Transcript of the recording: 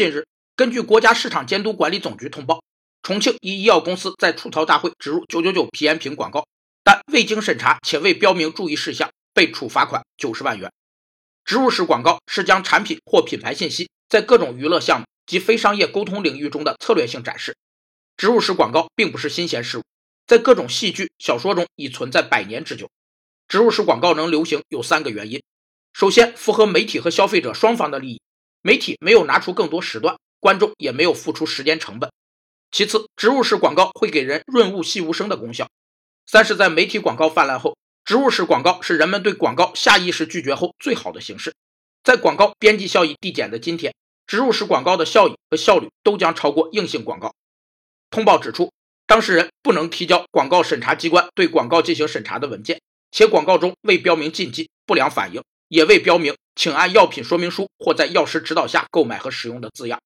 近日，根据国家市场监督管理总局通报，重庆一医药公司在吐槽大会植入999皮炎平广告，但未经审查且未标明注意事项，被处罚款九十万元。植入式广告是将产品或品牌信息在各种娱乐项目及非商业沟通领域中的策略性展示。植入式广告并不是新鲜事物，在各种戏剧、小说中已存在百年之久。植入式广告能流行有三个原因：首先，符合媒体和消费者双方的利益，媒体没有拿出更多时段，观众也没有付出时间成本；其次，植入式广告会给人润物细无声的功效；三是，在媒体广告泛滥后，植入式广告是人们对广告下意识拒绝后最好的形式。在广告边际效益递减的今天，植入式广告的效益和效率都将超过硬性广告。通报指出，当事人不能提交广告审查机关对广告进行审查的文件，且广告中未标明禁忌、不良反应，也未标明请按药品说明书或在药师指导下购买和使用的字样。